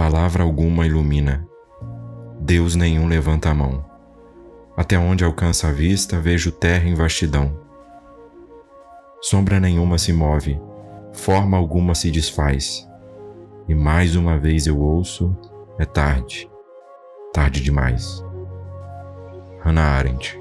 Palavra alguma ilumina, Deus nenhum levanta a mão. Até onde alcança a vista, vejo terra em vastidão. Sombra nenhuma se move, forma alguma se desfaz. E mais uma vez eu ouço: é tarde, tarde demais. Hannah Arendt